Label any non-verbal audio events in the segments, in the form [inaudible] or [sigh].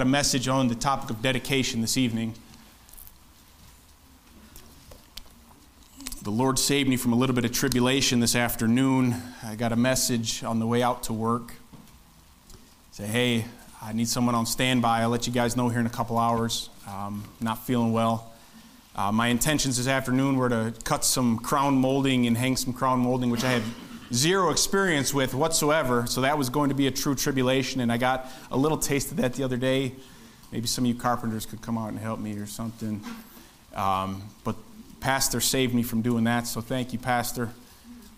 a message on the topic of dedication this evening. The Lord saved me from a little bit of tribulation this afternoon. I got a message on the way out to work. Say, hey, I need someone on standby. I'll let you guys know here in a couple hours. Um, not feeling well. Uh, my intentions this afternoon were to cut some crown molding and hang some crown molding, which I have zero experience with whatsoever. So that was going to be a true tribulation, and I got a little taste of that the other day. Maybe some of you carpenters could come out and help me or something. Um, but Pastor saved me from doing that, so thank you, Pastor.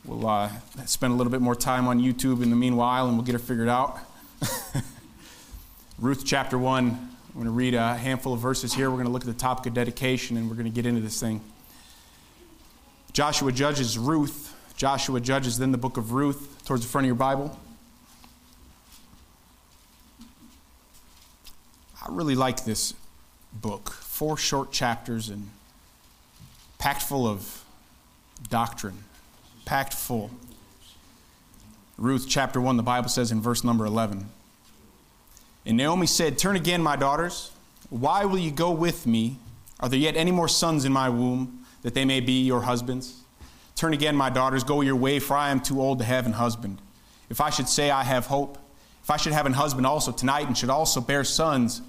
We'll uh, spend a little bit more time on YouTube in the meanwhile, and we'll get it figured out. [laughs] Ruth chapter 1. I'm going to read a handful of verses here. We're going to look at the topic of dedication, and we're going to get into this thing. Joshua judges Ruth. Joshua judges then the book of Ruth towards the front of your Bible. I really like this book. Four short chapters and packed full of doctrine, packed full. Ruth chapter 1, the Bible says in verse number 11. And Naomi said, Turn again, my daughters. Why will you go with me? Are there yet any more sons in my womb, that they may be your husbands? Turn again, my daughters, go your way, for I am too old to have an husband. If I should say I have hope, if I should have an husband also tonight and should also bear sons,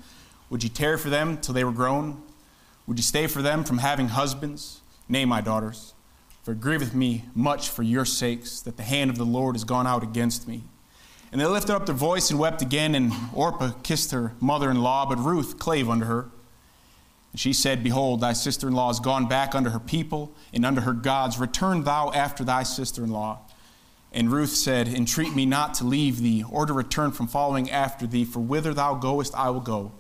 would you tarry for them till they were grown? Would you stay for them from having husbands? Nay, my daughters, for it grieveth me much for your sakes that the hand of the Lord is gone out against me. And they lifted up their voice and wept again, and Orpah kissed her mother in law, but Ruth clave unto her. She said, Behold, thy sister in law is gone back unto her people and unto her gods. Return thou after thy sister in law. And Ruth said, Entreat me not to leave thee, or to return from following after thee, for whither thou goest I will go,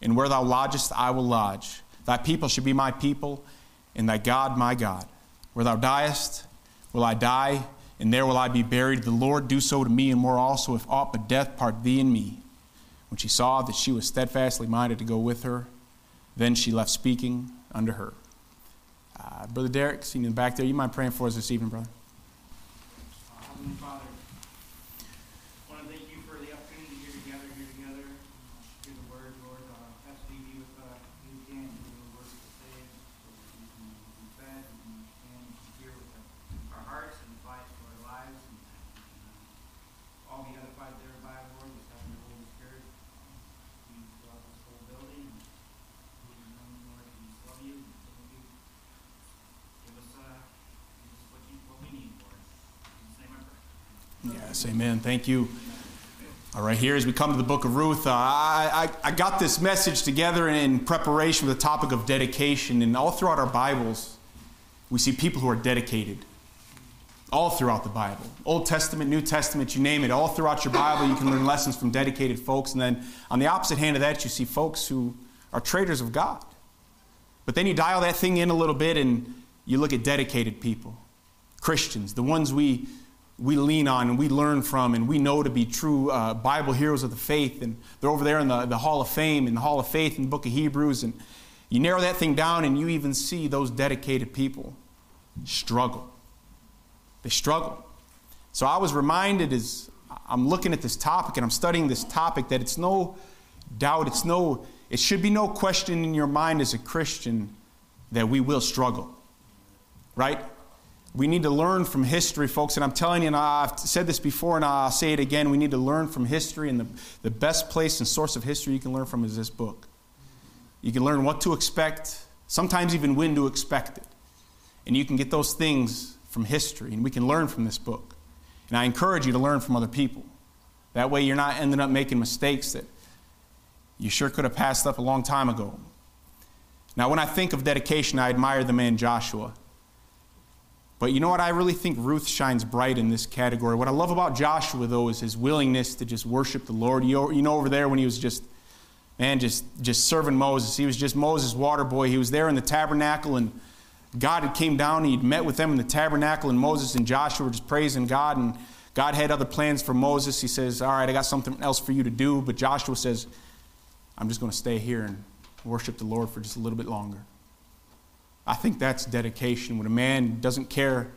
and where thou lodgest I will lodge. Thy people shall be my people, and thy God my God. Where thou diest, will I die, and there will I be buried. The Lord do so to me, and more also, if aught but death part thee and me. When she saw that she was steadfastly minded to go with her, then she left speaking unto her. Uh, brother Derek, seeing you back there, you mind praying for us this evening, brother? Yes, amen. Thank you. All right, here as we come to the book of Ruth, uh, I, I, I, got this message together in preparation for the topic of dedication. And all throughout our Bibles, we see people who are dedicated. All throughout the Bible Old Testament, New Testament, you name it. All throughout your Bible, you can learn lessons from dedicated folks. And then on the opposite hand of that, you see folks who are traitors of God. But then you dial that thing in a little bit and you look at dedicated people, Christians, the ones we we lean on and we learn from and we know to be true uh, Bible heroes of the faith. And they're over there in the, the Hall of Fame and the Hall of Faith in the book of Hebrews. And you narrow that thing down and you even see those dedicated people struggle. They struggle. So I was reminded as I'm looking at this topic and I'm studying this topic that it's no doubt, it's no, it should be no question in your mind as a Christian that we will struggle. Right? We need to learn from history, folks. And I'm telling you, and I've said this before and I'll say it again, we need to learn from history. And the, the best place and source of history you can learn from is this book. You can learn what to expect, sometimes even when to expect it. And you can get those things from history, and we can learn from this book. And I encourage you to learn from other people. That way, you're not ending up making mistakes that you sure could have passed up a long time ago. Now, when I think of dedication, I admire the man Joshua. But you know what? I really think Ruth shines bright in this category. What I love about Joshua, though, is his willingness to just worship the Lord. You, know, over there when he was just, man, just, just serving Moses, he was just Moses' water boy. He was there in the tabernacle, and God had came down. He'd met with them in the tabernacle, and Moses and Joshua were just praising God. And God had other plans for Moses. He says, All right, I got something else for you to do. But Joshua says, I'm just going to stay here and worship the Lord for just a little bit longer. I think that's dedication when a man doesn't care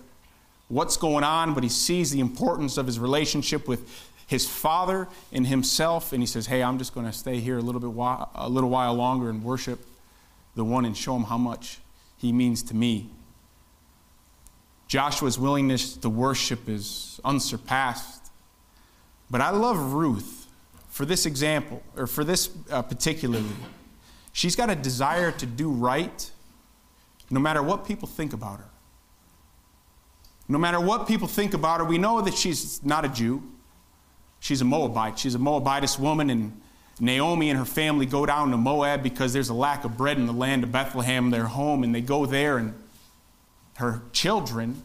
what's going on, but he sees the importance of his relationship with his father and himself, and he says, Hey, I'm just going to stay here a little bit while, a little while longer and worship the one and show him how much he means to me. Joshua's willingness to worship is unsurpassed. But I love Ruth for this example, or for this uh, particularly. She's got a desire to do right no matter what people think about her. No matter what people think about her, we know that she's not a Jew. She's a Moabite. She's a Moabitess woman, and Naomi and her family go down to Moab because there's a lack of bread in the land of Bethlehem, their home, and they go there, and her children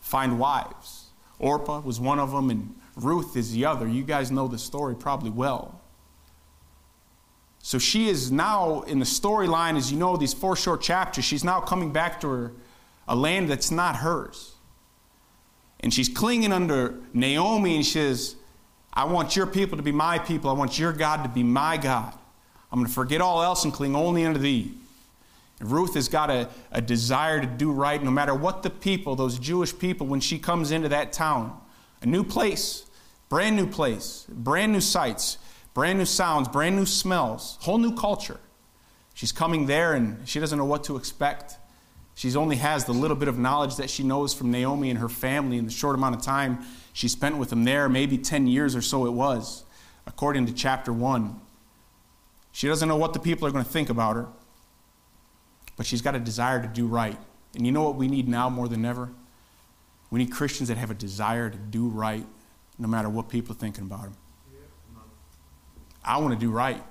find wives. Orpah was one of them, and Ruth is the other. You guys know the story probably well. So she is now in the storyline, as you know, these four short chapters, she's now coming back to her, a land that's not hers. And she's clinging under Naomi, and she says, I want your people to be my people. I want your God to be my God. I'm going to forget all else and cling only unto thee. And Ruth has got a, a desire to do right no matter what the people, those Jewish people, when she comes into that town, a new place, brand new place, brand new sights, brand new sounds, brand new smells, whole new culture. She's coming there and she doesn't know what to expect. She only has the little bit of knowledge that she knows from Naomi and her family in the short amount of time she spent with them there, maybe 10 years or so it was, according to chapter 1. She doesn't know what the people are going to think about her, but she's got a desire to do right. And you know what we need now more than ever? We need Christians that have a desire to do right no matter what people are thinking about them. I want to do right.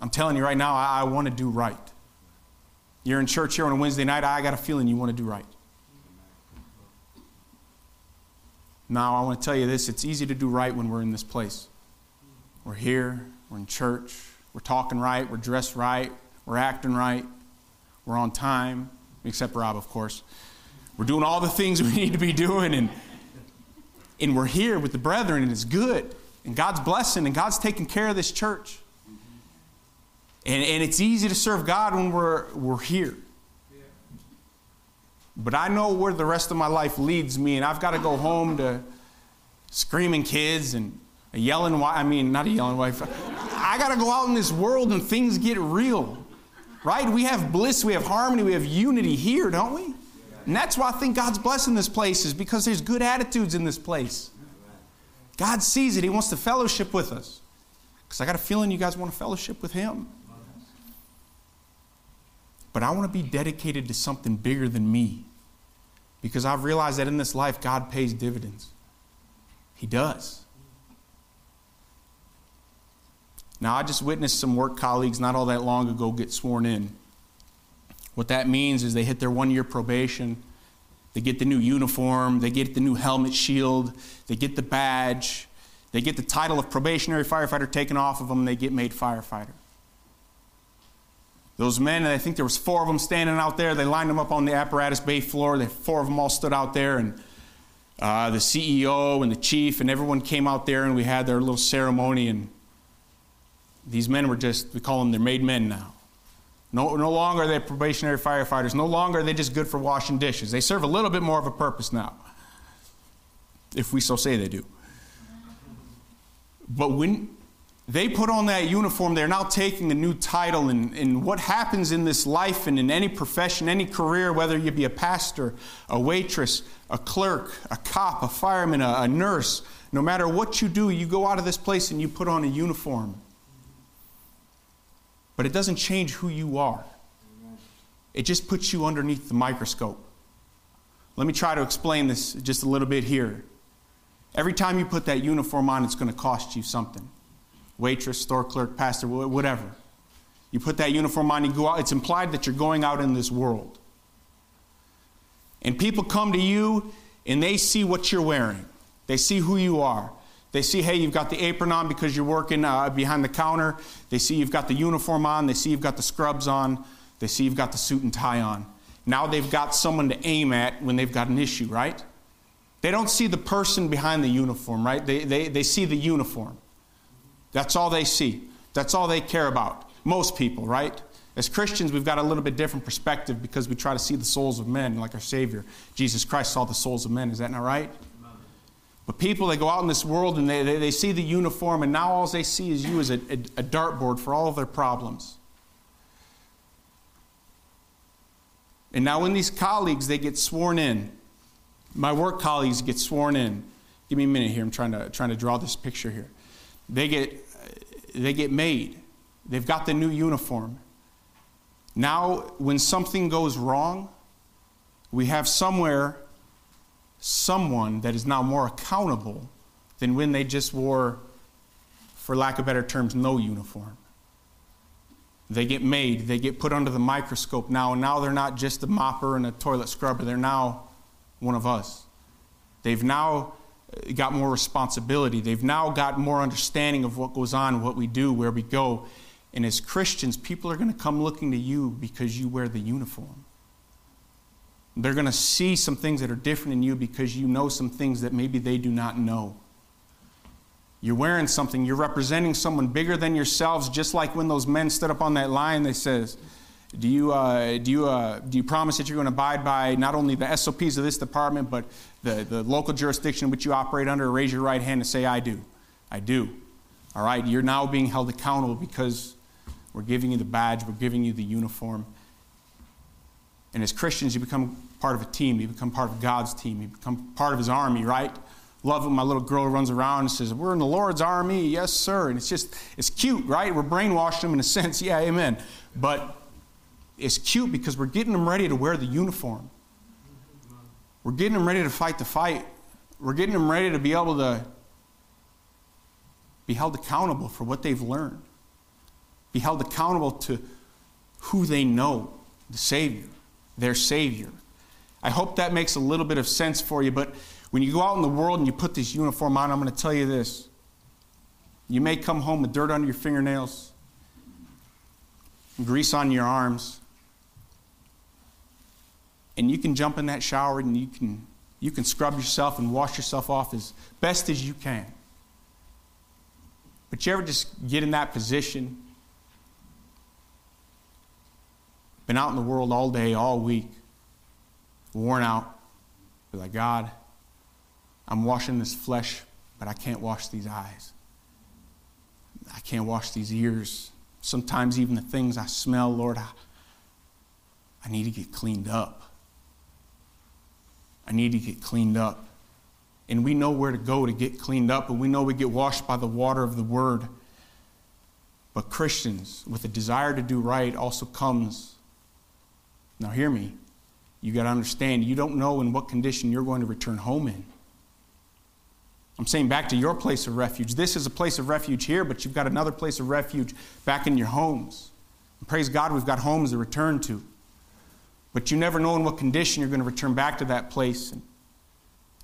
I'm telling you right now, I, I want to do right. You're in church here on a Wednesday night, I got a feeling you want to do right. Now, I want to tell you this it's easy to do right when we're in this place. We're here, we're in church, we're talking right, we're dressed right, we're acting right, we're on time, except Rob, of course. We're doing all the things [laughs] we need to be doing, and, and we're here with the brethren, and it's good. And God's blessing, and God's taking care of this church. And, and it's easy to serve God when we're, we're here. But I know where the rest of my life leads me, and I've got to go home to screaming kids and a yelling wife. I mean, not a yelling wife. I got to go out in this world and things get real, right? We have bliss, we have harmony, we have unity here, don't we? And that's why I think God's blessing this place, is because there's good attitudes in this place. God sees it, He wants to fellowship with us. Because I got a feeling you guys want to fellowship with Him. But I want to be dedicated to something bigger than me. Because I've realized that in this life, God pays dividends. He does. Now, I just witnessed some work colleagues not all that long ago get sworn in. What that means is they hit their one year probation, they get the new uniform, they get the new helmet shield, they get the badge, they get the title of probationary firefighter taken off of them, they get made firefighter. Those men, and I think there was four of them standing out there. They lined them up on the apparatus bay floor. The four of them all stood out there, and uh, the CEO and the chief and everyone came out there, and we had their little ceremony. And these men were just, we call them, they're made men now. No, no longer are they probationary firefighters. No longer are they just good for washing dishes. They serve a little bit more of a purpose now, if we so say they do. But when they put on that uniform, they're now taking a new title. And, and what happens in this life and in any profession, any career, whether you be a pastor, a waitress, a clerk, a cop, a fireman, a, a nurse, no matter what you do, you go out of this place and you put on a uniform. But it doesn't change who you are, it just puts you underneath the microscope. Let me try to explain this just a little bit here. Every time you put that uniform on, it's going to cost you something waitress, store clerk, pastor, whatever. You put that uniform on, you go out, it's implied that you're going out in this world. And people come to you and they see what you're wearing, they see who you are. They see, hey, you've got the apron on because you're working uh, behind the counter. They see you've got the uniform on. They see you've got the scrubs on. They see you've got the suit and tie on. Now they've got someone to aim at when they've got an issue, right? They don't see the person behind the uniform, right? They, they, they see the uniform. That's all they see. That's all they care about. Most people, right? As Christians, we've got a little bit different perspective because we try to see the souls of men like our Savior. Jesus Christ saw the souls of men. Is that not right? But people, they go out in this world and they, they, they see the uniform, and now all they see is you as a, a, a dartboard for all of their problems. And now, when these colleagues they get sworn in, my work colleagues get sworn in. Give me a minute here. I'm trying to trying to draw this picture here. They get they get made. They've got the new uniform. Now, when something goes wrong, we have somewhere someone that is now more accountable than when they just wore, for lack of better terms, no uniform. They get made, they get put under the microscope now, and now they're not just a mopper and a toilet scrubber, they're now one of us. They've now uh, got more responsibility. They've now got more understanding of what goes on, what we do, where we go. And as Christians, people are going to come looking to you because you wear the uniform. They're going to see some things that are different in you because you know some things that maybe they do not know. You're wearing something, you're representing someone bigger than yourselves, just like when those men stood up on that line, they says, do you, uh, do, you, uh, do you promise that you're going to abide by not only the SOPs of this department, but the, the local jurisdiction which you operate under? Raise your right hand and say, I do. I do. All right? You're now being held accountable because we're giving you the badge, we're giving you the uniform. And as Christians, you become part of a team. You become part of God's team. You become part of His army, right? Love when my little girl runs around and says, We're in the Lord's army. Yes, sir. And it's just, it's cute, right? We're brainwashing them in a sense. [laughs] Yeah, amen. But it's cute because we're getting them ready to wear the uniform. We're getting them ready to fight the fight. We're getting them ready to be able to be held accountable for what they've learned, be held accountable to who they know, the Savior, their Savior. I hope that makes a little bit of sense for you, but when you go out in the world and you put this uniform on, I'm going to tell you this. You may come home with dirt under your fingernails, grease on your arms, and you can jump in that shower and you can, you can scrub yourself and wash yourself off as best as you can. But you ever just get in that position? Been out in the world all day, all week, worn out. Be like, God, I'm washing this flesh, but I can't wash these eyes. I can't wash these ears. Sometimes even the things I smell, Lord, I, I need to get cleaned up. I need to get cleaned up. And we know where to go to get cleaned up, and we know we get washed by the water of the Word. But Christians, with a desire to do right, also comes. Now, hear me. You got to understand, you don't know in what condition you're going to return home in. I'm saying back to your place of refuge. This is a place of refuge here, but you've got another place of refuge back in your homes. And praise God, we've got homes to return to. But you never know in what condition you're going to return back to that place. And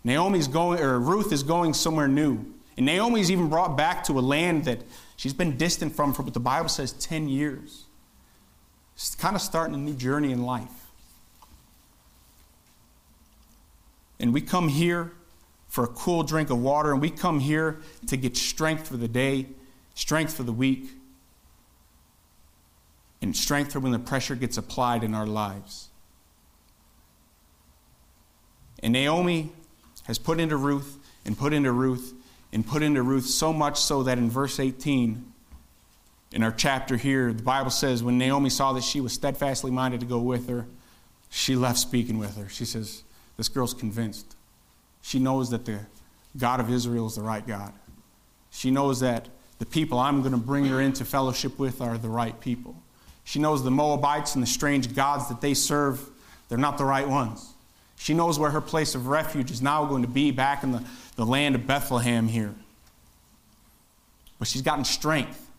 Naomi's going, or Ruth is going somewhere new. And Naomi's even brought back to a land that she's been distant from for what the Bible says 10 years. She's kind of starting a new journey in life. And we come here for a cool drink of water, and we come here to get strength for the day, strength for the week, and strength for when the pressure gets applied in our lives. And Naomi has put into Ruth and put into Ruth and put into Ruth so much so that in verse 18, in our chapter here, the Bible says when Naomi saw that she was steadfastly minded to go with her, she left speaking with her. She says, This girl's convinced. She knows that the God of Israel is the right God. She knows that the people I'm going to bring her into fellowship with are the right people. She knows the Moabites and the strange gods that they serve, they're not the right ones. She knows where her place of refuge is now going to be back in the, the land of Bethlehem here. But she's gotten strength.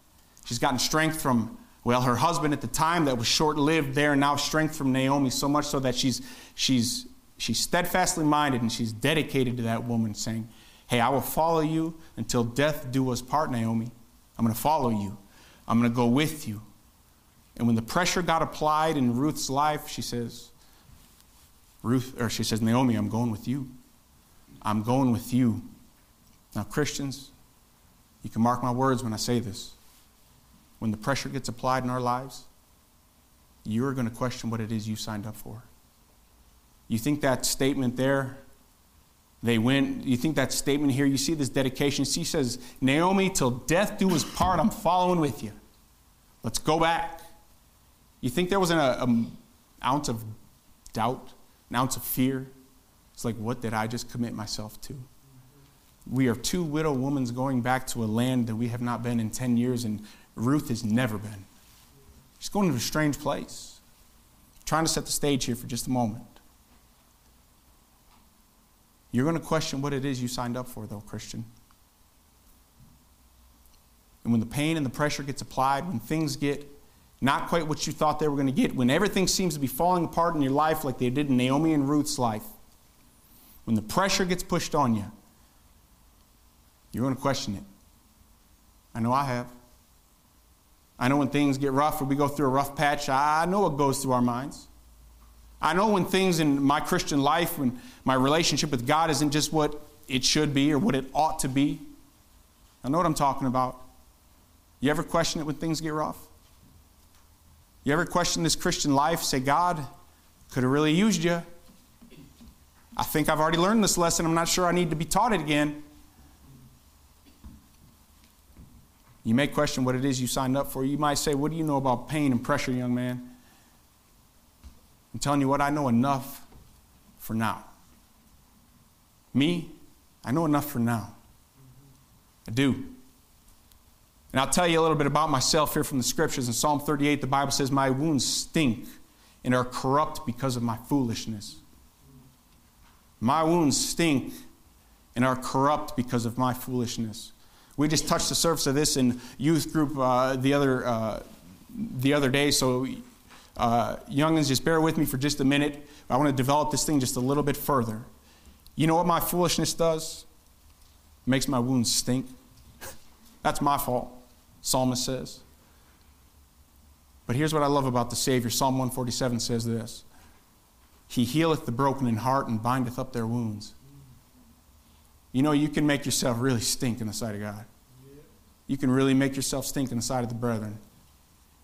She's gotten strength from, well, her husband at the time that was short lived there, and now strength from Naomi, so much so that she's, she's she's steadfastly minded and she's dedicated to that woman, saying, Hey, I will follow you until death do us part, Naomi. I'm going to follow you. I'm going to go with you. And when the pressure got applied in Ruth's life, she says, Ruth, or she says, Naomi, I'm going with you. I'm going with you. Now, Christians, you can mark my words when I say this. When the pressure gets applied in our lives, you're going to question what it is you signed up for. You think that statement there, They went, you think that statement here, you see this dedication. She says, Naomi, till death do us part, I'm following with you. Let's go back. You think there was an a, ounce of doubt, an ounce of fear? It's like, what did I just commit myself to? We are two widow women going back to a land that we have not been in 10 years, and Ruth has never been. She's going to a strange place. I'm trying to set the stage here for just a moment. You're going to question what it is you signed up for, though, Christian. And when the pain and the pressure gets applied, when things get not quite what you thought they were going to get, when everything seems to be falling apart in your life like they did in Naomi and Ruth's life, when the pressure gets pushed on you, you're going to question it. I know I have. I know when things get rough or we go through a rough patch, I know what goes through our minds. I know when things in my Christian life, when my relationship with God isn't just what it should be or what it ought to be. I know what I'm talking about. You ever question it when things get rough? You ever question this Christian life? Say, God could have really used you. I think I've already learned this lesson. I'm not sure I need to be taught it again. You may question what it is you signed up for. You might say, What do you know about pain and pressure, young man? I'm telling you what, I know enough for now. Me, I know enough for now. I do. And I'll tell you a little bit about myself here from the scriptures. In Psalm 38, the Bible says, My wounds stink and are corrupt because of my foolishness. My wounds stink and are corrupt because of my foolishness. We just touched the surface of this in youth group uh, the, other, uh, the other day, so uh, youngins, just bear with me for just a minute. I want to develop this thing just a little bit further. You know what my foolishness does? It makes my wounds stink. [laughs] That's my fault, psalmist says. But here's what I love about the Savior. Psalm 147 says this He healeth the broken in heart and bindeth up their wounds. You know, you can make yourself really stink in the sight of God. You can really make yourself stink in the sight of the brethren.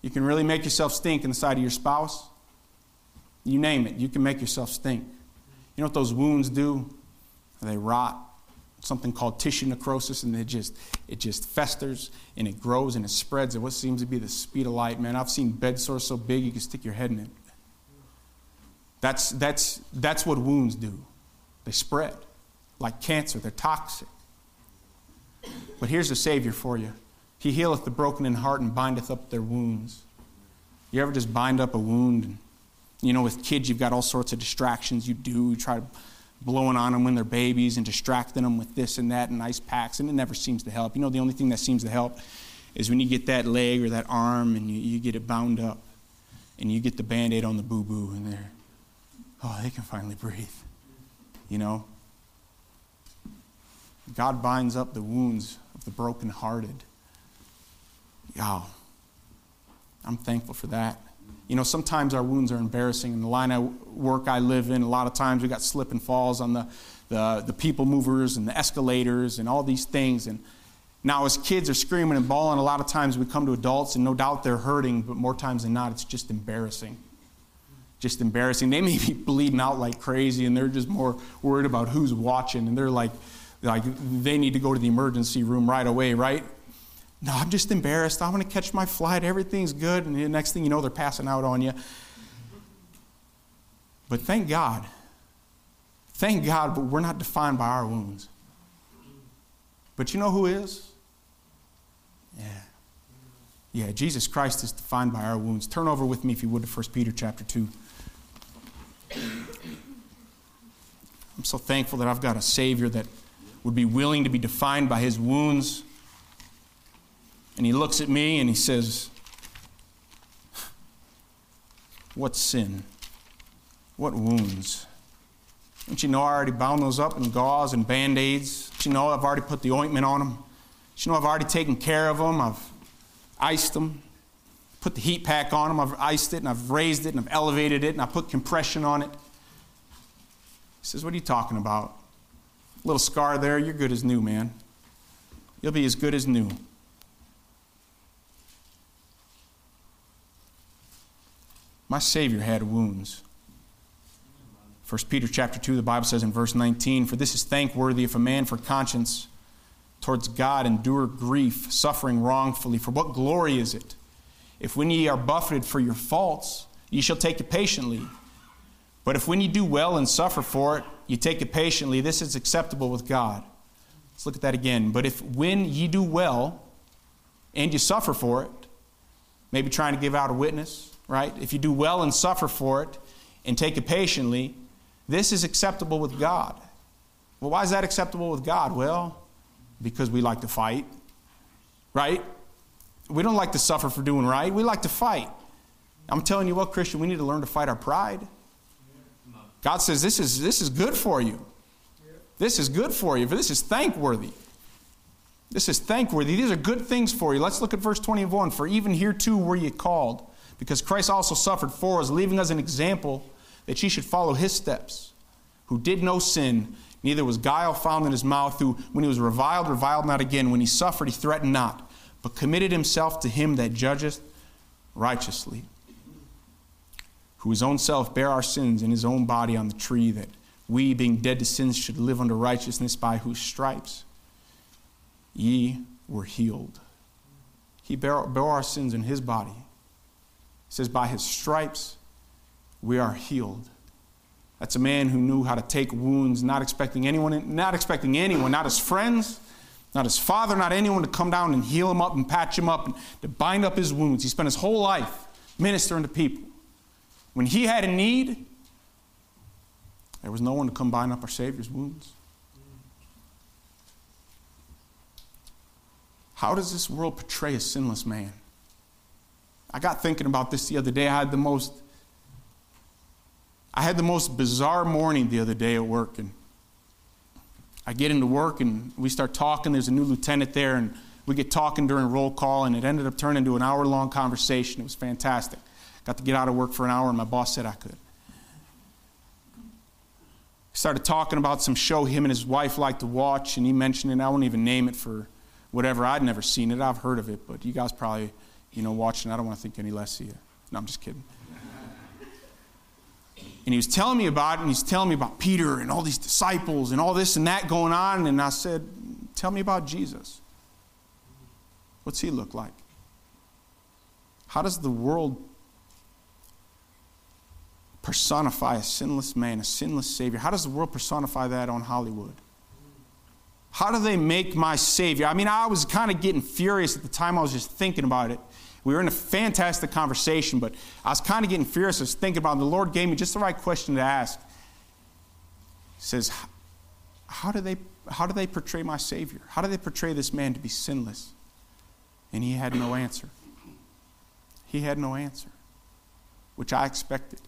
You can really make yourself stink in the sight of your spouse. You name it, you can make yourself stink. You know what those wounds do? They rot. Something called tissue necrosis, and it just it just festers and it grows and it spreads at what seems to be the speed of light. Man, I've seen bed sores so big you can stick your head in it. That's that's that's what wounds do. They spread like cancer. They're toxic. But here's the Savior for you. He healeth the broken in heart and bindeth up their wounds. You ever just bind up a wound? And, you know, with kids, you've got all sorts of distractions you do. You try blowing on them when they're babies and distracting them with this and that and ice packs, and it never seems to help. You know, the only thing that seems to help is when you get that leg or that arm and you, you get it bound up and you get the band aid on the boo boo, and they're, oh, they can finally breathe. You know? God binds up the wounds of the brokenhearted. Yeah, I'm thankful for that. You know, sometimes our wounds are embarrassing. In the line of work I live in, a lot of times we got slip and falls on the, the, the people movers and the escalators and all these things. And now, as kids are screaming and bawling, a lot of times we come to adults, and no doubt they're hurting, but more times than not, it's just embarrassing. Just embarrassing. They may be bleeding out like crazy, and they're just more worried about who's watching, and they're like, like they need to go to the emergency room right away, right? No, I'm just embarrassed. I want to catch my flight. Everything's good. And the next thing you know, they're passing out on you. But thank God. Thank God, but we're not defined by our wounds. But you know who is? Yeah. Yeah, Jesus Christ is defined by our wounds. Turn over with me, if you would, to 1 Peter chapter 2. I'm so thankful that I've got a Savior that would be willing to be defined by his wounds and he looks at me and he says, What sin? What wounds? Don't you know I already bound those up in gauze and band aids? Don't you know I've already put the ointment on them? Don't you know I've already taken care of them? I've iced them, put the heat pack on them, I've iced it and I've raised it and I've elevated it and I put compression on it. He says, What are you talking about? A little scar there, you're good as new, man. You'll be as good as new. My Savior had wounds. 1 Peter chapter 2, the Bible says in verse 19, For this is thankworthy if a man for conscience towards God endure grief, suffering wrongfully. For what glory is it? If when ye are buffeted for your faults, ye shall take it patiently. But if when you do well and suffer for it, you take it patiently, this is acceptable with God. Let's look at that again. But if when ye do well and you suffer for it, maybe trying to give out a witness, right? If you do well and suffer for it and take it patiently, this is acceptable with God. Well, why is that acceptable with God? Well, because we like to fight, right? We don't like to suffer for doing right. We like to fight. I'm telling you what, Christian, we need to learn to fight our pride. God says this is, this is good for you. This is good for you, for this is thankworthy. This is thankworthy. These are good things for you. Let's look at verse 21. For even here too were ye called, because Christ also suffered for us, leaving us an example that ye should follow his steps, who did no sin, neither was guile found in his mouth, who, when he was reviled, reviled not again. When he suffered, he threatened not, but committed himself to him that judgeth righteously who his own self bare our sins in his own body on the tree, that we, being dead to sins, should live unto righteousness, by whose stripes ye were healed. He bare, bare our sins in his body. He says, By his stripes we are healed. That's a man who knew how to take wounds, not expecting anyone, not expecting anyone, not his friends, not his father, not anyone to come down and heal him up and patch him up and to bind up his wounds. He spent his whole life ministering to people. When he had a need, there was no one to come bind up our Savior's wounds. How does this world portray a sinless man? I got thinking about this the other day. I had the most I had the most bizarre morning the other day at work and I get into work and we start talking. There's a new lieutenant there and we get talking during roll call and it ended up turning into an hour long conversation. It was fantastic. Got to get out of work for an hour, and my boss said I could. Started talking about some show him and his wife like to watch, and he mentioned it. I won't even name it for whatever. I'd never seen it. I've heard of it, but you guys probably, you know, watching. I don't want to think any less of you. No, I'm just kidding. And he was telling me about it, and he's telling me about Peter and all these disciples and all this and that going on. And I said, Tell me about Jesus. What's he look like? How does the world personify a sinless man, a sinless Savior? How does the world personify that on Hollywood? How do they make my Savior? I mean, I was kind of getting furious at the time I was just thinking about it. We were in a fantastic conversation, but I was kind of getting furious. I was thinking about it. The Lord gave me just the right question to ask. He says, how do, they, how do they portray my Savior? How do they portray this man to be sinless? And he had no answer. He had no answer, which I expected.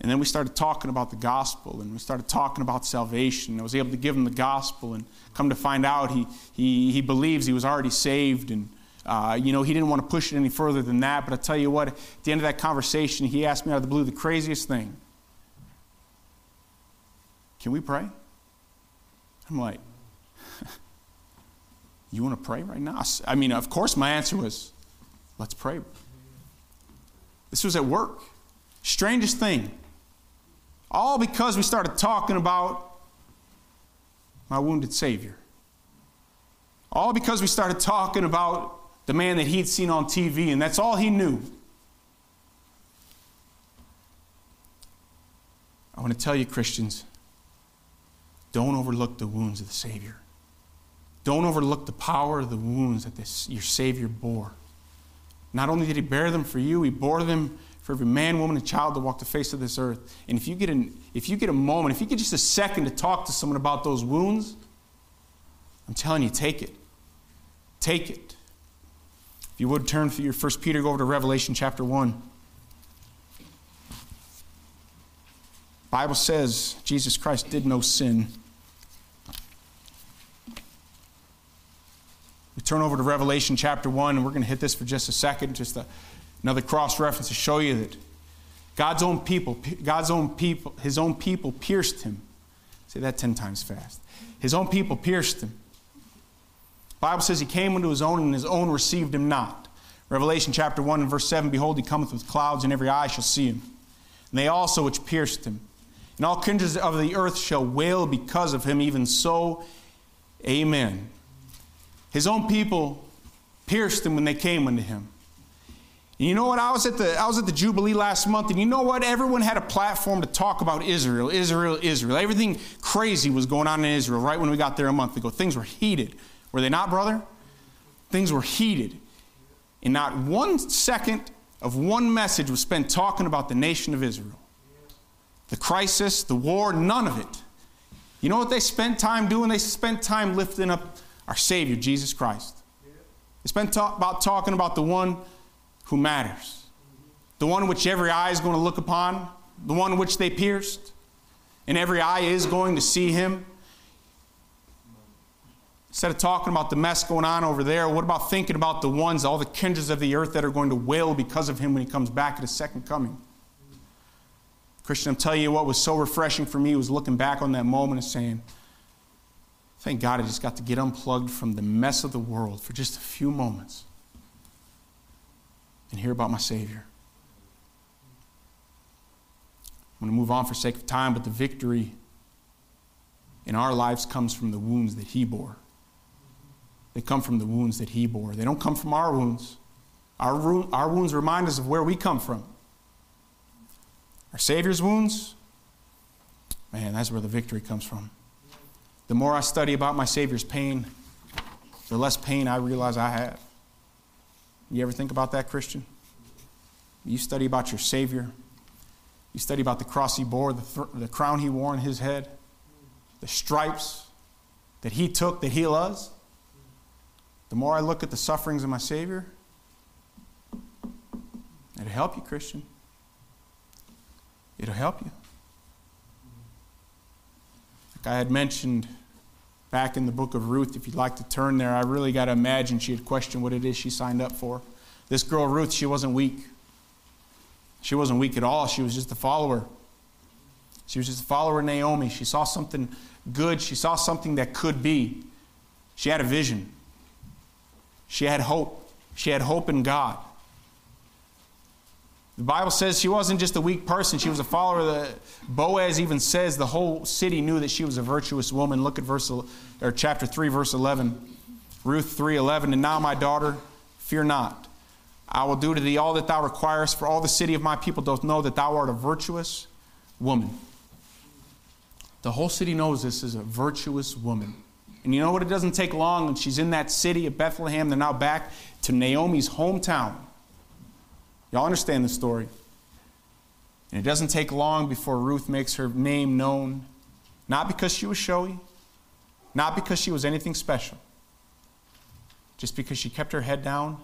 And then we started talking about the gospel and we started talking about salvation. I was able to give him the gospel and come to find out he, he, he believes he was already saved. And, uh, you know, he didn't want to push it any further than that. But I tell you what, at the end of that conversation, he asked me out of the blue the craziest thing Can we pray? I'm like, [laughs] You want to pray right now? I mean, of course, my answer was, Let's pray. This was at work. Strangest thing. All because we started talking about my wounded Savior. All because we started talking about the man that he'd seen on TV, and that's all he knew. I want to tell you, Christians, don't overlook the wounds of the Savior. Don't overlook the power of the wounds that this, your Savior bore. Not only did he bear them for you, he bore them for every man, woman, and child to walk the face of this earth. And if you get an, if you get a moment, if you get just a second to talk to someone about those wounds, I'm telling you, take it. Take it. If you would turn for your first Peter, go over to Revelation chapter 1. Bible says Jesus Christ did no sin. We turn over to Revelation chapter 1, and we're going to hit this for just a second, just a Another cross reference to show you that God's own people, God's own people, his own people pierced him. Say that 10 times fast. His own people pierced him. Bible says he came unto his own, and his own received him not. Revelation chapter 1 and verse 7 Behold, he cometh with clouds, and every eye shall see him. And they also which pierced him. and all kindreds of the earth shall wail because of him. Even so, amen. His own people pierced him when they came unto him. And you know what? I was at the I was at the Jubilee last month, and you know what? Everyone had a platform to talk about Israel, Israel, Israel. Everything crazy was going on in Israel right when we got there a month ago. Things were heated. Were they not, brother? Things were heated. And not one second of one message was spent talking about the nation of Israel. The crisis, the war, none of it. You know what they spent time doing? They spent time lifting up our Savior, Jesus Christ. They spent talk about talking about the one who matters, the one which every eye is going to look upon, the one which they pierced, and every eye is going to see him. Instead of talking about the mess going on over there, what about thinking about the ones, all the kindreds of the earth that are going to wail because of him when he comes back at his second coming? Christian, I'm telling you what was so refreshing for me was looking back on that moment and saying, Thank God I just got to get unplugged from the mess of the world for just a few moments and hear about my Savior. I'm going to move on for sake of time, but the victory in our lives comes from the wounds that He bore. They come from the wounds that He bore. They don't come from our wounds. Our, our wounds remind us of where we come from. Our Savior's wounds, man, that's where the victory comes from. The more I study about my Savior's pain, the less pain I realize I have. You ever think about that, Christian? You study about your Savior. You study about the cross he bore, the, th- the crown he wore on his head, the stripes that he took that heal us. The more I look at the sufferings of my Savior, it'll help you, Christian. It'll help you. Like I had mentioned back in the book of Ruth, if you'd like to turn there, I really got to imagine she had questioned what it is she signed up for. This girl, Ruth, she wasn't weak. She wasn't weak at all. She was just a follower. She was just a follower of Naomi. She saw something good. She saw something that could be. She had a vision. She had hope. She had hope in God. The Bible says she wasn't just a weak person, she was a follower. Of the, Boaz even says the whole city knew that she was a virtuous woman. Look at verse or chapter 3 verse 11. Ruth 3:11 and now my daughter fear not. I will do to thee all that thou requirest for all the city of my people doth know that thou art a virtuous woman. The whole city knows this is a virtuous woman. And you know what? It doesn't take long, and she's in that city of Bethlehem. They're now back to Naomi's hometown. Y'all understand the story. And it doesn't take long before Ruth makes her name known, not because she was showy, not because she was anything special, just because she kept her head down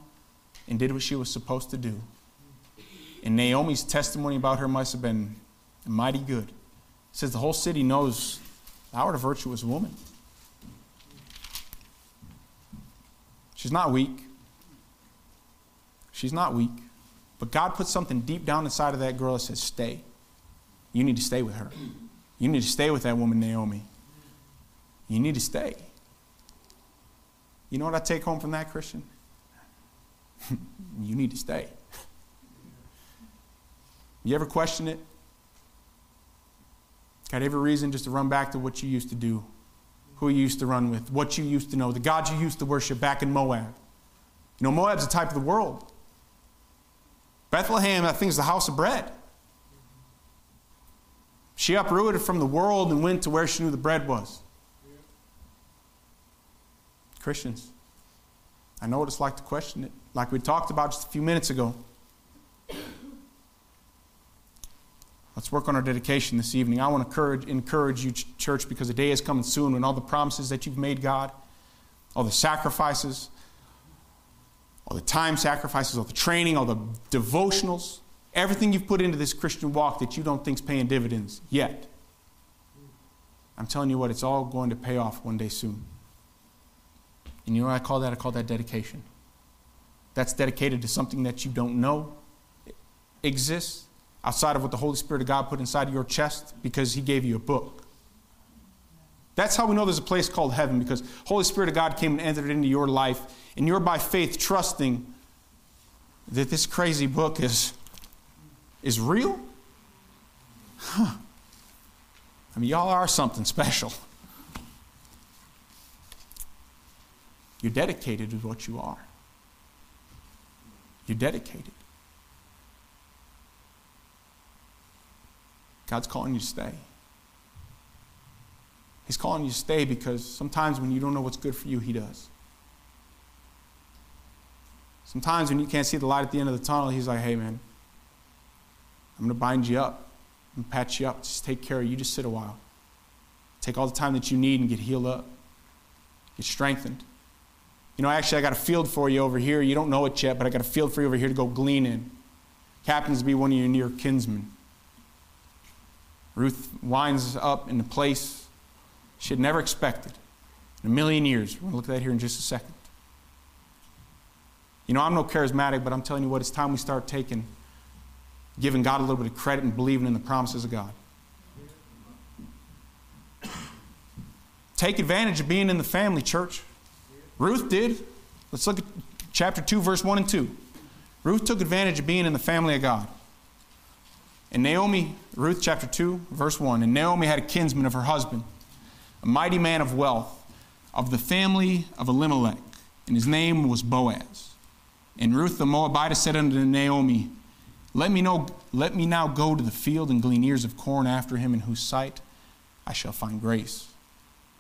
and did what she was supposed to do. And Naomi's testimony about her must have been mighty good. It says the whole city knows thou art a virtuous woman. She's not weak. She's not weak. But God put something deep down inside of that girl that says, Stay. You need to stay with her. You need to stay with that woman, Naomi. You need to stay. You know what I take home from that, Christian? [laughs] you need to stay. You ever question it? Got every reason just to run back to what you used to do, who you used to run with, what you used to know, the God you used to worship back in Moab. You know, Moab's a type of the world. Bethlehem, I think, is the house of bread. She uprooted from the world and went to where she knew the bread was. Christians, I know what it's like to question it, like we talked about just a few minutes ago. Let's work on our dedication this evening. I want to encourage, encourage you, church, because the day is coming soon when all the promises that you've made, God, all the sacrifices, all the time sacrifices, all the training, all the devotionals, everything you've put into this Christian walk that you don't think's paying dividends yet. I'm telling you what, it's all going to pay off one day soon. And you know what I call that? I call that dedication. That's dedicated to something that you don't know exists outside of what the Holy Spirit of God put inside of your chest because He gave you a book. That's how we know there's a place called heaven because Holy Spirit of God came and entered into your life, and you're by faith trusting that this crazy book is, is real? Huh. I mean, y'all are something special. You're dedicated to what you are. You're dedicated. God's calling you to stay. He's calling you to stay because sometimes when you don't know what's good for you, He does. Sometimes when you can't see the light at the end of the tunnel, He's like, hey, man, I'm going to bind you up and patch you up. Just take care of you. Just sit a while. Take all the time that you need and get healed up, get strengthened. You know, actually, I got a field for you over here. You don't know it yet, but I got a field for you over here to go glean in. Happens to be one of your near kinsmen. Ruth winds up in the place she had never expected in a million years. We're going to look at that here in just a second. You know, I'm no charismatic, but I'm telling you what, it's time we start taking, giving God a little bit of credit and believing in the promises of God. Take advantage of being in the family, church. Ruth did. Let's look at chapter 2, verse 1 and 2. Ruth took advantage of being in the family of God. And Naomi, Ruth chapter 2, verse 1, and Naomi had a kinsman of her husband, a mighty man of wealth, of the family of Elimelech, and his name was Boaz. And Ruth the Moabitess said unto Naomi, let me, know, let me now go to the field and glean ears of corn after him, in whose sight I shall find grace.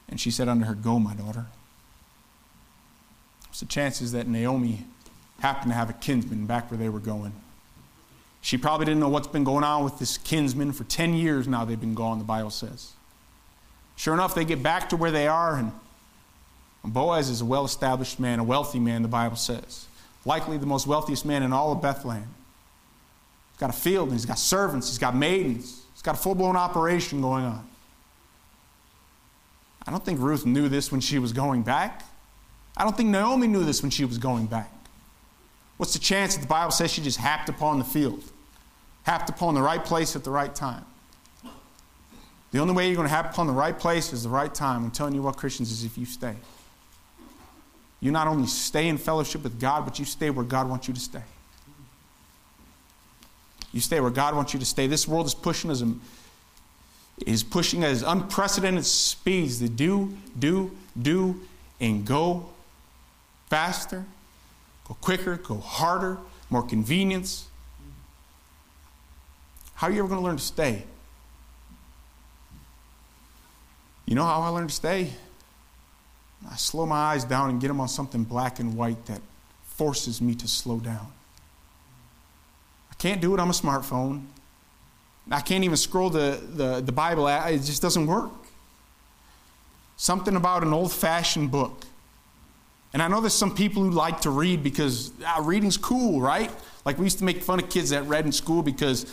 And she said unto her, Go, my daughter. What's the chances that Naomi happened to have a kinsman back where they were going? She probably didn't know what's been going on with this kinsman for 10 years now they've been gone, the Bible says. Sure enough, they get back to where they are, and Boaz is a well established man, a wealthy man, the Bible says likely the most wealthiest man in all of Bethlehem. He's got a field, and he's got servants, he's got maidens, he's got a full blown operation going on. I don't think Ruth knew this when she was going back. I don't think Naomi knew this when she was going back. What's the chance that the Bible says she just happed upon the field, happed upon the right place at the right time? The only way you're going to happen upon the right place is the right time. I'm telling you what, Christians, is if you stay. You not only stay in fellowship with God, but you stay where God wants you to stay. You stay where God wants you to stay. This world is pushing us is pushing at unprecedented speeds to do, do, do, and go faster, go quicker, go harder, more convenience. How are you ever going to learn to stay? You know how I learned to stay? I slow my eyes down and get them on something black and white that forces me to slow down. I can't do it on a smartphone. I can't even scroll the, the, the Bible. It just doesn't work. Something about an old fashioned book. And I know there's some people who like to read because ah, reading's cool, right? Like we used to make fun of kids that read in school because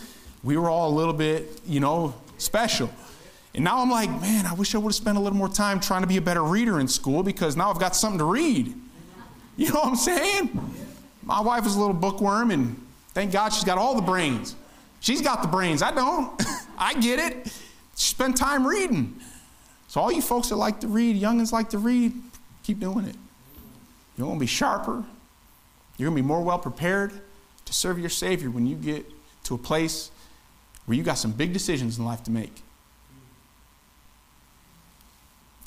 we were all a little bit, you know, special. And now I'm like, man, I wish I would have spent a little more time trying to be a better reader in school because now I've got something to read. [laughs] You know what I'm saying? My wife is a little bookworm, and thank God she's got all the brains. She's got the brains. I don't. [laughs] I get it. Spend time reading. So, all you folks that like to read, youngins like to read, keep doing it. You're going to be sharper. You're going to be more well prepared to serve your Savior when you get to a place where you got some big decisions in life to make.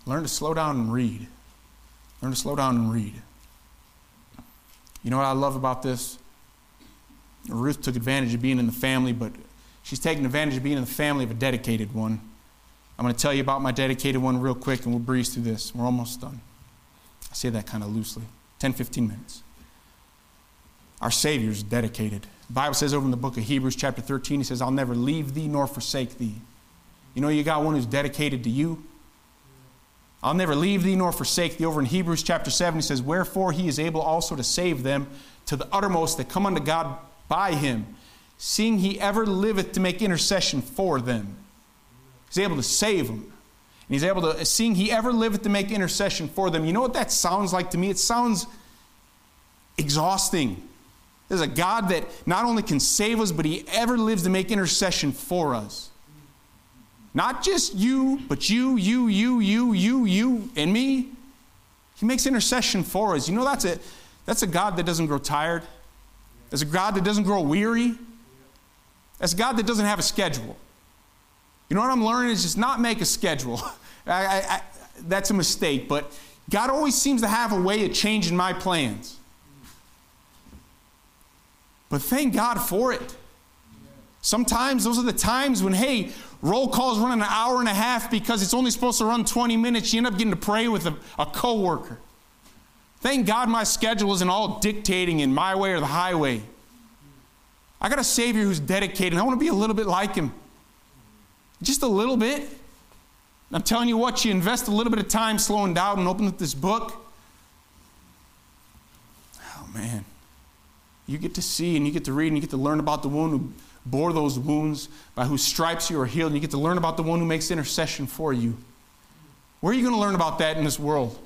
Learn to slow down and read. Learn to slow down and read. You know what I love about this? Ruth took advantage of being in the family, but she's taking advantage of being in the family of a dedicated one. I'm going to tell you about my dedicated one real quick, and we'll breeze through this. We're almost done. I say that kind of loosely 10, 15 minutes. Our Savior's dedicated. The Bible says over in the book of Hebrews, chapter 13, he says, I'll never leave thee nor forsake thee. You know, you got one who's dedicated to you. I'll never leave thee nor forsake thee. Over in Hebrews chapter 7, he says, Wherefore he is able also to save them to the uttermost that come unto God by him, seeing he ever liveth to make intercession for them. He's able to save them. And he's able to, seeing he ever liveth to make intercession for them. You know what that sounds like to me? It sounds exhausting. There's a God that not only can save us, but he ever lives to make intercession for us. Not just you, but you, you, you, you, you, you, and me. He makes intercession for us. You know, that's a, that's a God that doesn't grow tired. That's a God that doesn't grow weary. That's a God that doesn't have a schedule. You know what I'm learning is just not make a schedule. [laughs] I, I, I, that's a mistake, but God always seems to have a way of changing my plans. But thank God for it. Sometimes those are the times when, hey, roll call's running an hour and a half because it's only supposed to run 20 minutes. You end up getting to pray with a, a coworker. Thank God my schedule isn't all dictating in my way or the highway. I got a Savior who's dedicated. I want to be a little bit like Him. Just a little bit. I'm telling you what, you invest a little bit of time slowing down and opening up this book. Oh, man. You get to see and you get to read and you get to learn about the one who bore those wounds, by whose stripes you are healed, and you get to learn about the one who makes intercession for you. Where are you going to learn about that in this world?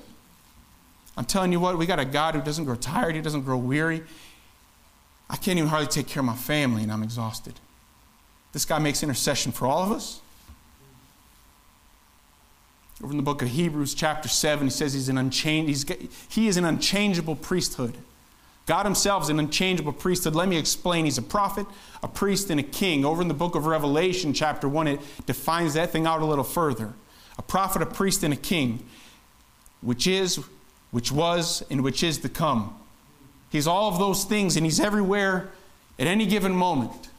I'm telling you what, we got a God who doesn't grow tired, he doesn't grow weary. I can't even hardly take care of my family, and I'm exhausted. This guy makes intercession for all of us. Over in the book of Hebrews, chapter 7, he says he's an unchange, he's, he is an unchangeable priesthood. God himself is an unchangeable priesthood. Let me explain. He's a prophet, a priest, and a king. Over in the book of Revelation, chapter 1, it defines that thing out a little further. A prophet, a priest, and a king, which is, which was, and which is to come. He's all of those things, and he's everywhere at any given moment.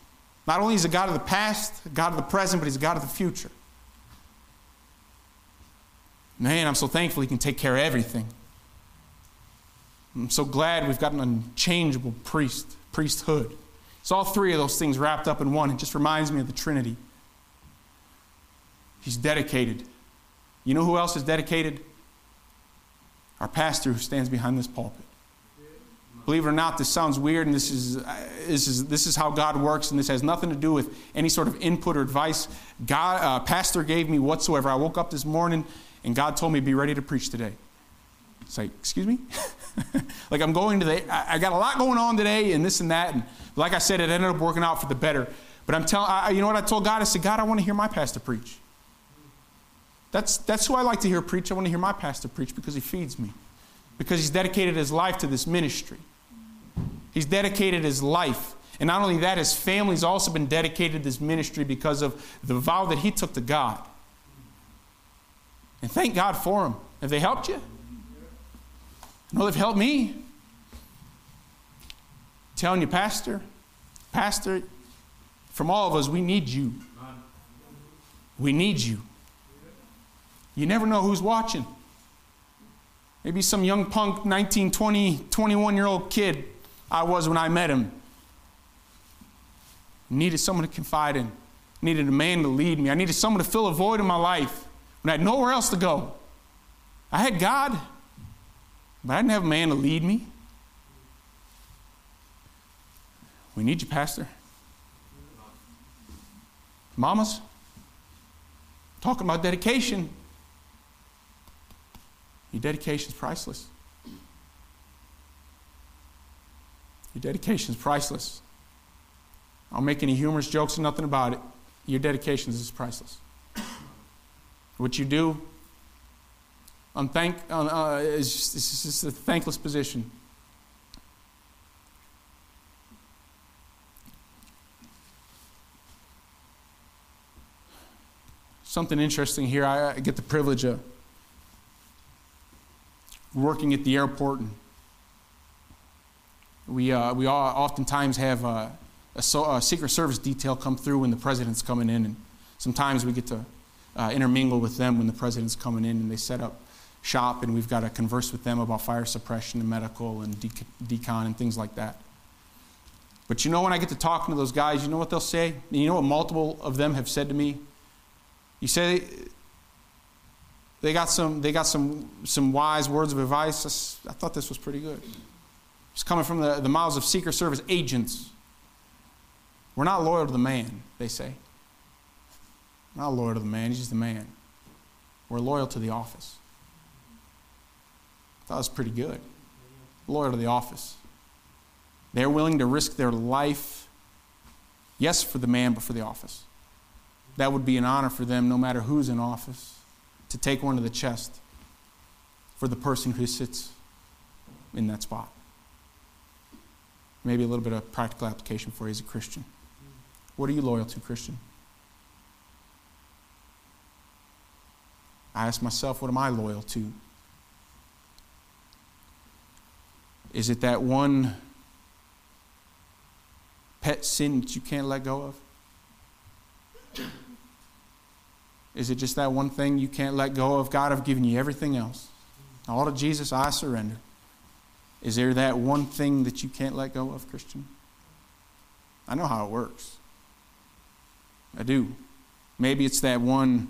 Not only is he a God of the past, a God of the present, but he's a God of the future. Man, I'm so thankful he can take care of everything. I'm so glad we've got an unchangeable priest, priesthood. It's all three of those things wrapped up in one. It just reminds me of the Trinity. He's dedicated. You know who else is dedicated? Our pastor who stands behind this pulpit. Believe it or not, this sounds weird, and this is, this is, this is how God works, and this has nothing to do with any sort of input or advice. God, uh, pastor gave me whatsoever. I woke up this morning, and God told me be ready to preach today. It's like, excuse me? [laughs] like I'm going to the, I, I, got a lot going on today, and this and that, and like I said, it ended up working out for the better. But I'm telling, you know what I told God? I said, God, I want to hear my pastor preach. That's, that's who I like to hear preach. I want to hear my pastor preach because he feeds me, because he's dedicated his life to this ministry. He's dedicated his life. And not only that, his family's also been dedicated to this ministry because of the vow that he took to God. And thank God for him. Have they helped you? No, they've helped me. I'm telling you, Pastor, Pastor, from all of us, we need you. We need you. You never know who's watching. Maybe some young punk, 19, 20, 21 year old kid I was when I met him. Needed someone to confide in. Needed a man to lead me. I needed someone to fill a void in my life when I had nowhere else to go. I had God, but I didn't have a man to lead me. We need you, Pastor. Mamas, talking about dedication. Your dedication is priceless. Your dedication is priceless. I don't make any humorous jokes or nothing about it. Your dedication is priceless. What you do, unthank, uh, uh, is just, it's just a thankless position. Something interesting here. I, I get the privilege of working at the airport and we, uh, we all oftentimes have a, a, so, a, Secret Service detail come through when the president's coming in, and sometimes we get to uh, intermingle with them when the president's coming in, and they set up shop, and we've got to converse with them about fire suppression and medical and decon and things like that. But you know, when I get to talking to those guys, you know what they'll say? You know what multiple of them have said to me? You say they got some, they got some, some wise words of advice. I thought this was pretty good. It's coming from the, the mouths of Secret Service agents. We're not loyal to the man, they say. We're not loyal to the man, he's just the man. We're loyal to the office. It was pretty good. Loyal to the office. They're willing to risk their life, yes, for the man, but for the office. That would be an honor for them, no matter who's in office, to take one to the chest for the person who sits in that spot maybe a little bit of practical application for you as a Christian. What are you loyal to, Christian? I ask myself, what am I loyal to? Is it that one pet sin that you can't let go of? Is it just that one thing you can't let go of? God, I've given you everything else. All to Jesus, I surrender. Is there that one thing that you can't let go of, Christian? I know how it works. I do. Maybe it's that one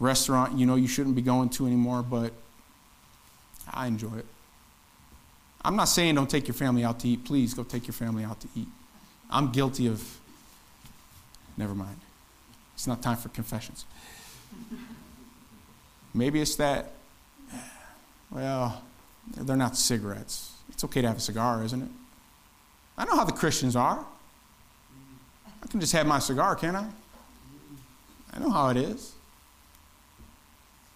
restaurant you know you shouldn't be going to anymore, but I enjoy it. I'm not saying don't take your family out to eat. Please go take your family out to eat. I'm guilty of. Never mind. It's not time for confessions. Maybe it's that, well, they're not cigarettes. It's okay to have a cigar, isn't it? I know how the Christians are. I can just have my cigar, can't I? I know how it is.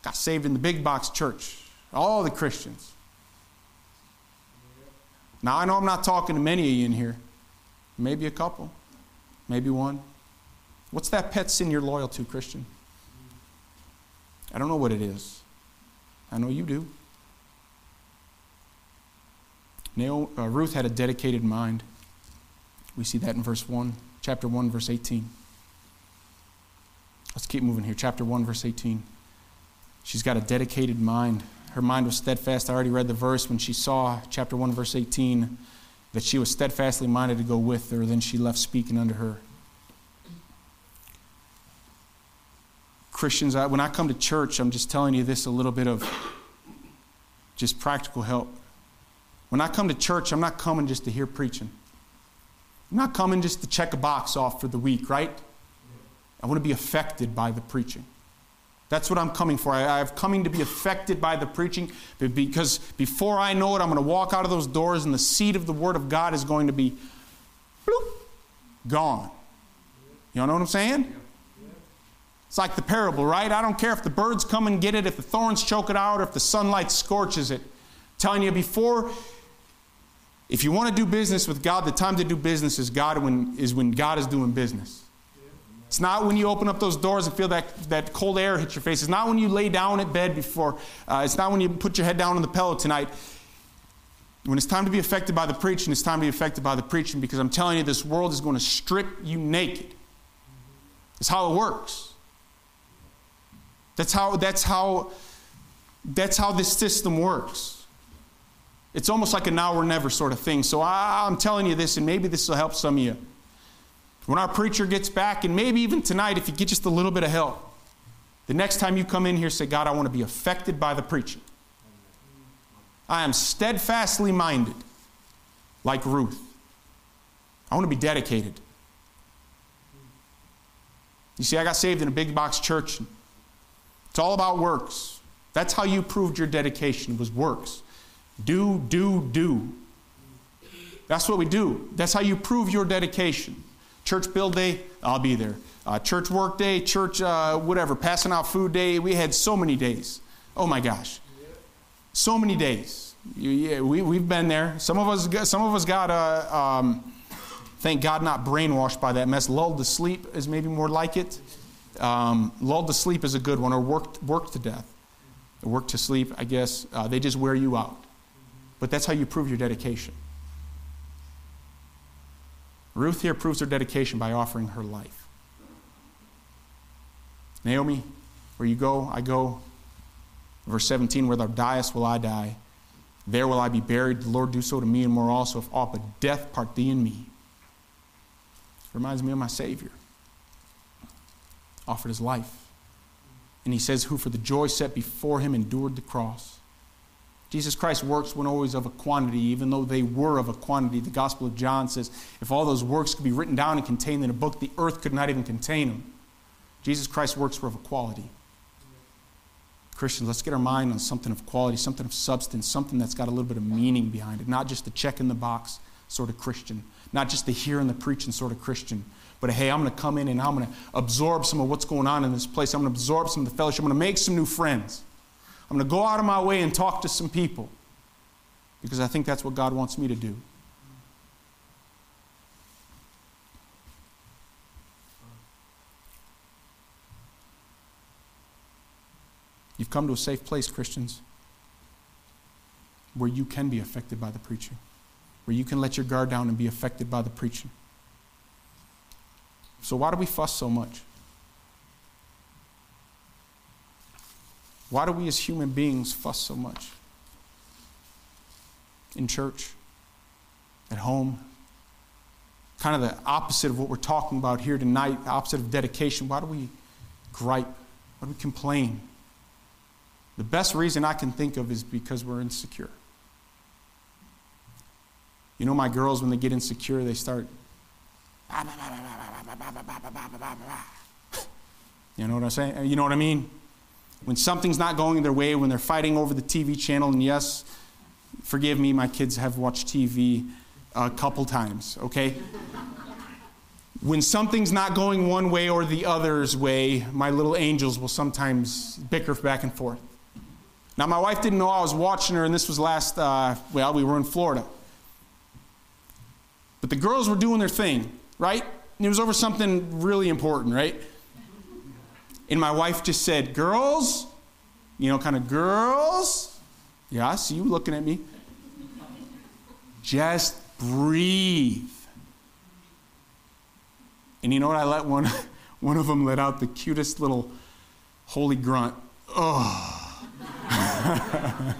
Got saved in the big box church. All the Christians. Now, I know I'm not talking to many of you in here. Maybe a couple. Maybe one. What's that pet sin you're loyal to, Christian? I don't know what it is. I know you do. Nail, uh, Ruth had a dedicated mind. We see that in verse 1, chapter 1, verse 18. Let's keep moving here. Chapter 1, verse 18. She's got a dedicated mind. Her mind was steadfast. I already read the verse when she saw, chapter 1, verse 18, that she was steadfastly minded to go with her. Then she left speaking unto her. Christians, I, when I come to church, I'm just telling you this a little bit of just practical help. When I come to church, I'm not coming just to hear preaching. I'm not coming just to check a box off for the week, right? I want to be affected by the preaching. That's what I'm coming for. I, I'm coming to be affected by the preaching because before I know it, I'm going to walk out of those doors and the seed of the Word of God is going to be bloop, gone. You know what I'm saying? It's like the parable, right? I don't care if the birds come and get it, if the thorns choke it out, or if the sunlight scorches it. I'm telling you before, if you want to do business with God, the time to do business is God when is when God is doing business. It's not when you open up those doors and feel that, that cold air hit your face. It's not when you lay down at bed before. Uh, it's not when you put your head down on the pillow tonight. When it's time to be affected by the preaching, it's time to be affected by the preaching because I'm telling you, this world is going to strip you naked. It's how it works. That's how, that's how, that's how this system works. It's almost like a now or never sort of thing. So I, I'm telling you this, and maybe this will help some of you. When our preacher gets back, and maybe even tonight, if you get just a little bit of help, the next time you come in here, say, God, I want to be affected by the preaching. I am steadfastly minded, like Ruth. I want to be dedicated. You see, I got saved in a big box church. It's all about works. That's how you proved your dedication was works. Do, do, do. That's what we do. That's how you prove your dedication. Church build day, I'll be there. Uh, church work day, church uh, whatever, passing out food day. We had so many days. Oh my gosh, so many days. You, yeah, we we've been there. Some of us, got, some of us got. Uh, um, thank God, not brainwashed by that mess. Lulled to sleep is maybe more like it. Um, lulled to sleep is a good one, or worked worked to death. Work to sleep, I guess. Uh, they just wear you out. But that's how you prove your dedication. Ruth here proves her dedication by offering her life. Naomi, where you go, I go. Verse 17, where thou diest, will I die. There will I be buried. The Lord do so to me and more also, if aught but death part thee and me. Reminds me of my Savior. Offered his life. And he says, Who for the joy set before him endured the cross. Jesus Christ's works weren't always of a quantity, even though they were of a quantity. The Gospel of John says if all those works could be written down and contained in a book, the earth could not even contain them. Jesus Christ's works were of a quality. Christians, let's get our mind on something of quality, something of substance, something that's got a little bit of meaning behind it, not just the check in the box sort of Christian, not just the hear and the preaching sort of Christian, but hey, I'm going to come in and I'm going to absorb some of what's going on in this place. I'm going to absorb some of the fellowship. I'm going to make some new friends. I'm going to go out of my way and talk to some people because I think that's what God wants me to do. You've come to a safe place, Christians, where you can be affected by the preaching, where you can let your guard down and be affected by the preaching. So, why do we fuss so much? Why do we as human beings fuss so much? In church, at home, kind of the opposite of what we're talking about here tonight, the opposite of dedication. Why do we gripe? Why do we complain? The best reason I can think of is because we're insecure. You know, my girls, when they get insecure, they start. You know what I'm saying? You know what I mean? When something's not going their way, when they're fighting over the TV channel, and yes, forgive me, my kids have watched TV a couple times, okay? when something's not going one way or the other's way, my little angels will sometimes bicker back and forth. Now, my wife didn't know I was watching her, and this was last, uh, well, we were in Florida. But the girls were doing their thing, right? And it was over something really important, right? And my wife just said, Girls, you know, kind of girls. Yeah, I see you looking at me. Just breathe. And you know what? I let one, [laughs] one of them let out the cutest little holy grunt. Oh. [laughs]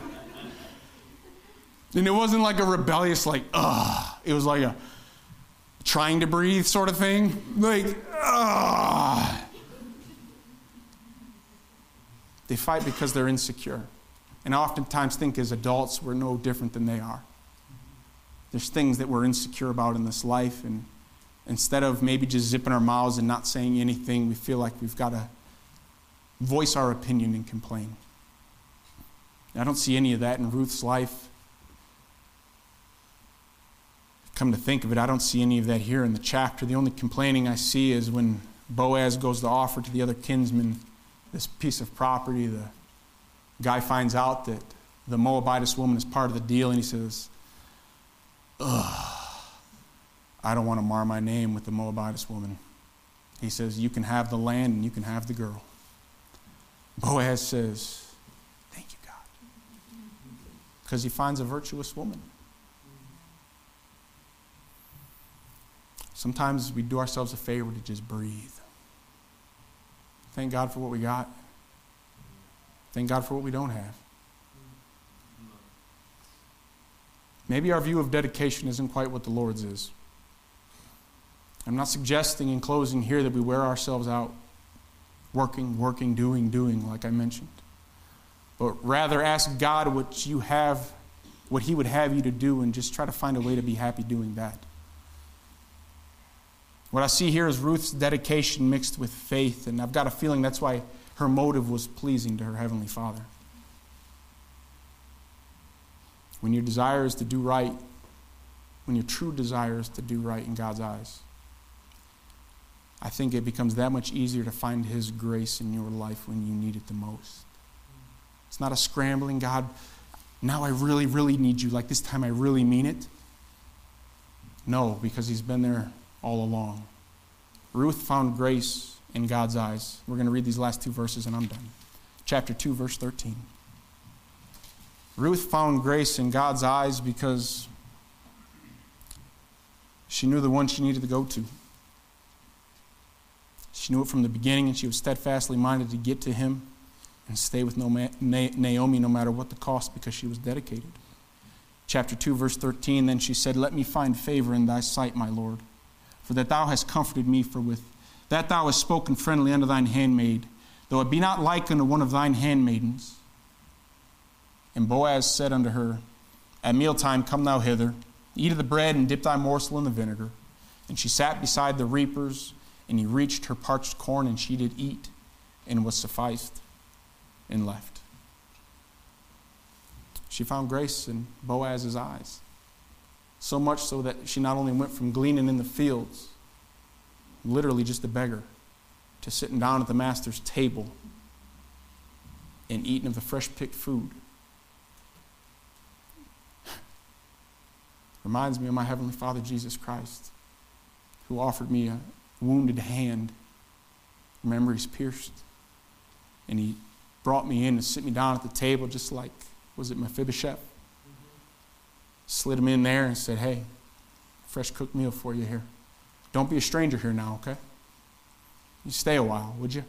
and it wasn't like a rebellious, like, ugh. It was like a trying to breathe sort of thing. Like, ugh. They fight because they're insecure. And I oftentimes think as adults, we're no different than they are. There's things that we're insecure about in this life, and instead of maybe just zipping our mouths and not saying anything, we feel like we've got to voice our opinion and complain. I don't see any of that in Ruth's life. Come to think of it, I don't see any of that here in the chapter. The only complaining I see is when Boaz goes to offer to the other kinsmen this piece of property. The guy finds out that the Moabitess woman is part of the deal, and he says, Ugh, I don't want to mar my name with the Moabitess woman. He says, You can have the land and you can have the girl. Boaz says, Thank you, God. because he finds a virtuous woman. Sometimes we do ourselves a favor to just breathe. Thank God for what we got. Thank God for what we don't have. Maybe our view of dedication isn't quite what the Lord's is. I'm not suggesting in closing here that we wear ourselves out working, working, doing, doing, like I mentioned but rather ask God what you have, what He would have you to do, and just try to find a way to be happy doing that. What I see here is Ruth's dedication mixed with faith, and I've got a feeling that's why her motive was pleasing to her Heavenly Father. When your desire is to do right, when your true desire is to do right in God's eyes, I think it becomes that much easier to find His grace in your life when you need it the most. It's not a scrambling, God, now I really, really need you. Like this time I really mean it. No, because He's been there all along. Ruth found grace in God's eyes. We're going to read these last two verses and I'm done. Chapter 2, verse 13. Ruth found grace in God's eyes because she knew the one she needed to go to. She knew it from the beginning and she was steadfastly minded to get to him and stay with Naomi no matter what the cost because she was dedicated. Chapter 2, verse 13 Then she said, Let me find favor in thy sight, my Lord, for that thou hast comforted me, for with that thou hast spoken friendly unto thine handmaid, though it be not like unto one of thine handmaidens. And Boaz said unto her, At mealtime come thou hither, eat of the bread, and dip thy morsel in the vinegar. And she sat beside the reapers, and he reached her parched corn, and she did eat, and was sufficed and left. She found grace in Boaz's eyes. So much so that she not only went from gleaning in the fields, literally just a beggar, to sitting down at the master's table and eating of the fresh picked food. [laughs] Reminds me of my Heavenly Father, Jesus Christ, who offered me a wounded hand. Remember, he's pierced and he brought me in and sit me down at the table, just like, was it Mephibosheth? Slid him in there and said, Hey, fresh cooked meal for you here. Don't be a stranger here now, okay? You stay a while, would you?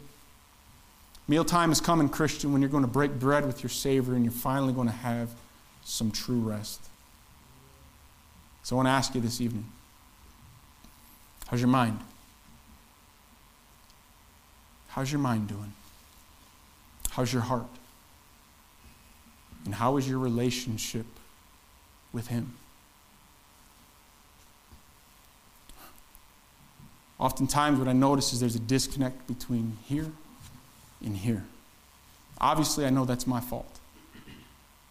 Mealtime is coming, Christian, when you're going to break bread with your Savior and you're finally going to have some true rest. So I want to ask you this evening how's your mind? How's your mind doing? How's your heart? And how is your relationship with Him? Oftentimes, what I notice is there's a disconnect between here and here. Obviously, I know that's my fault.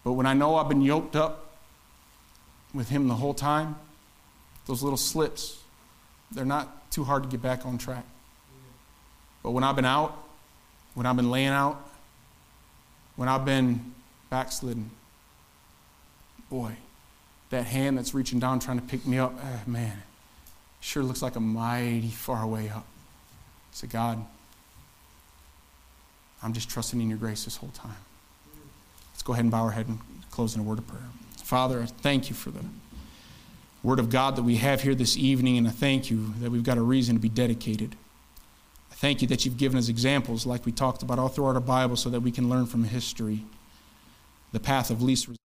But when I know I've been yoked up with Him the whole time, those little slips, they're not too hard to get back on track. But when I've been out, when I've been laying out, when I've been backslidden, boy, that hand that's reaching down trying to pick me up, eh, man, sure looks like a mighty far way up. Say, God, I'm just trusting in your grace this whole time. Let's go ahead and bow our head and close in a word of prayer. Father, I thank you for the word of God that we have here this evening, and I thank you that we've got a reason to be dedicated. I thank you that you've given us examples like we talked about all throughout our Bible so that we can learn from history the path of least resistance.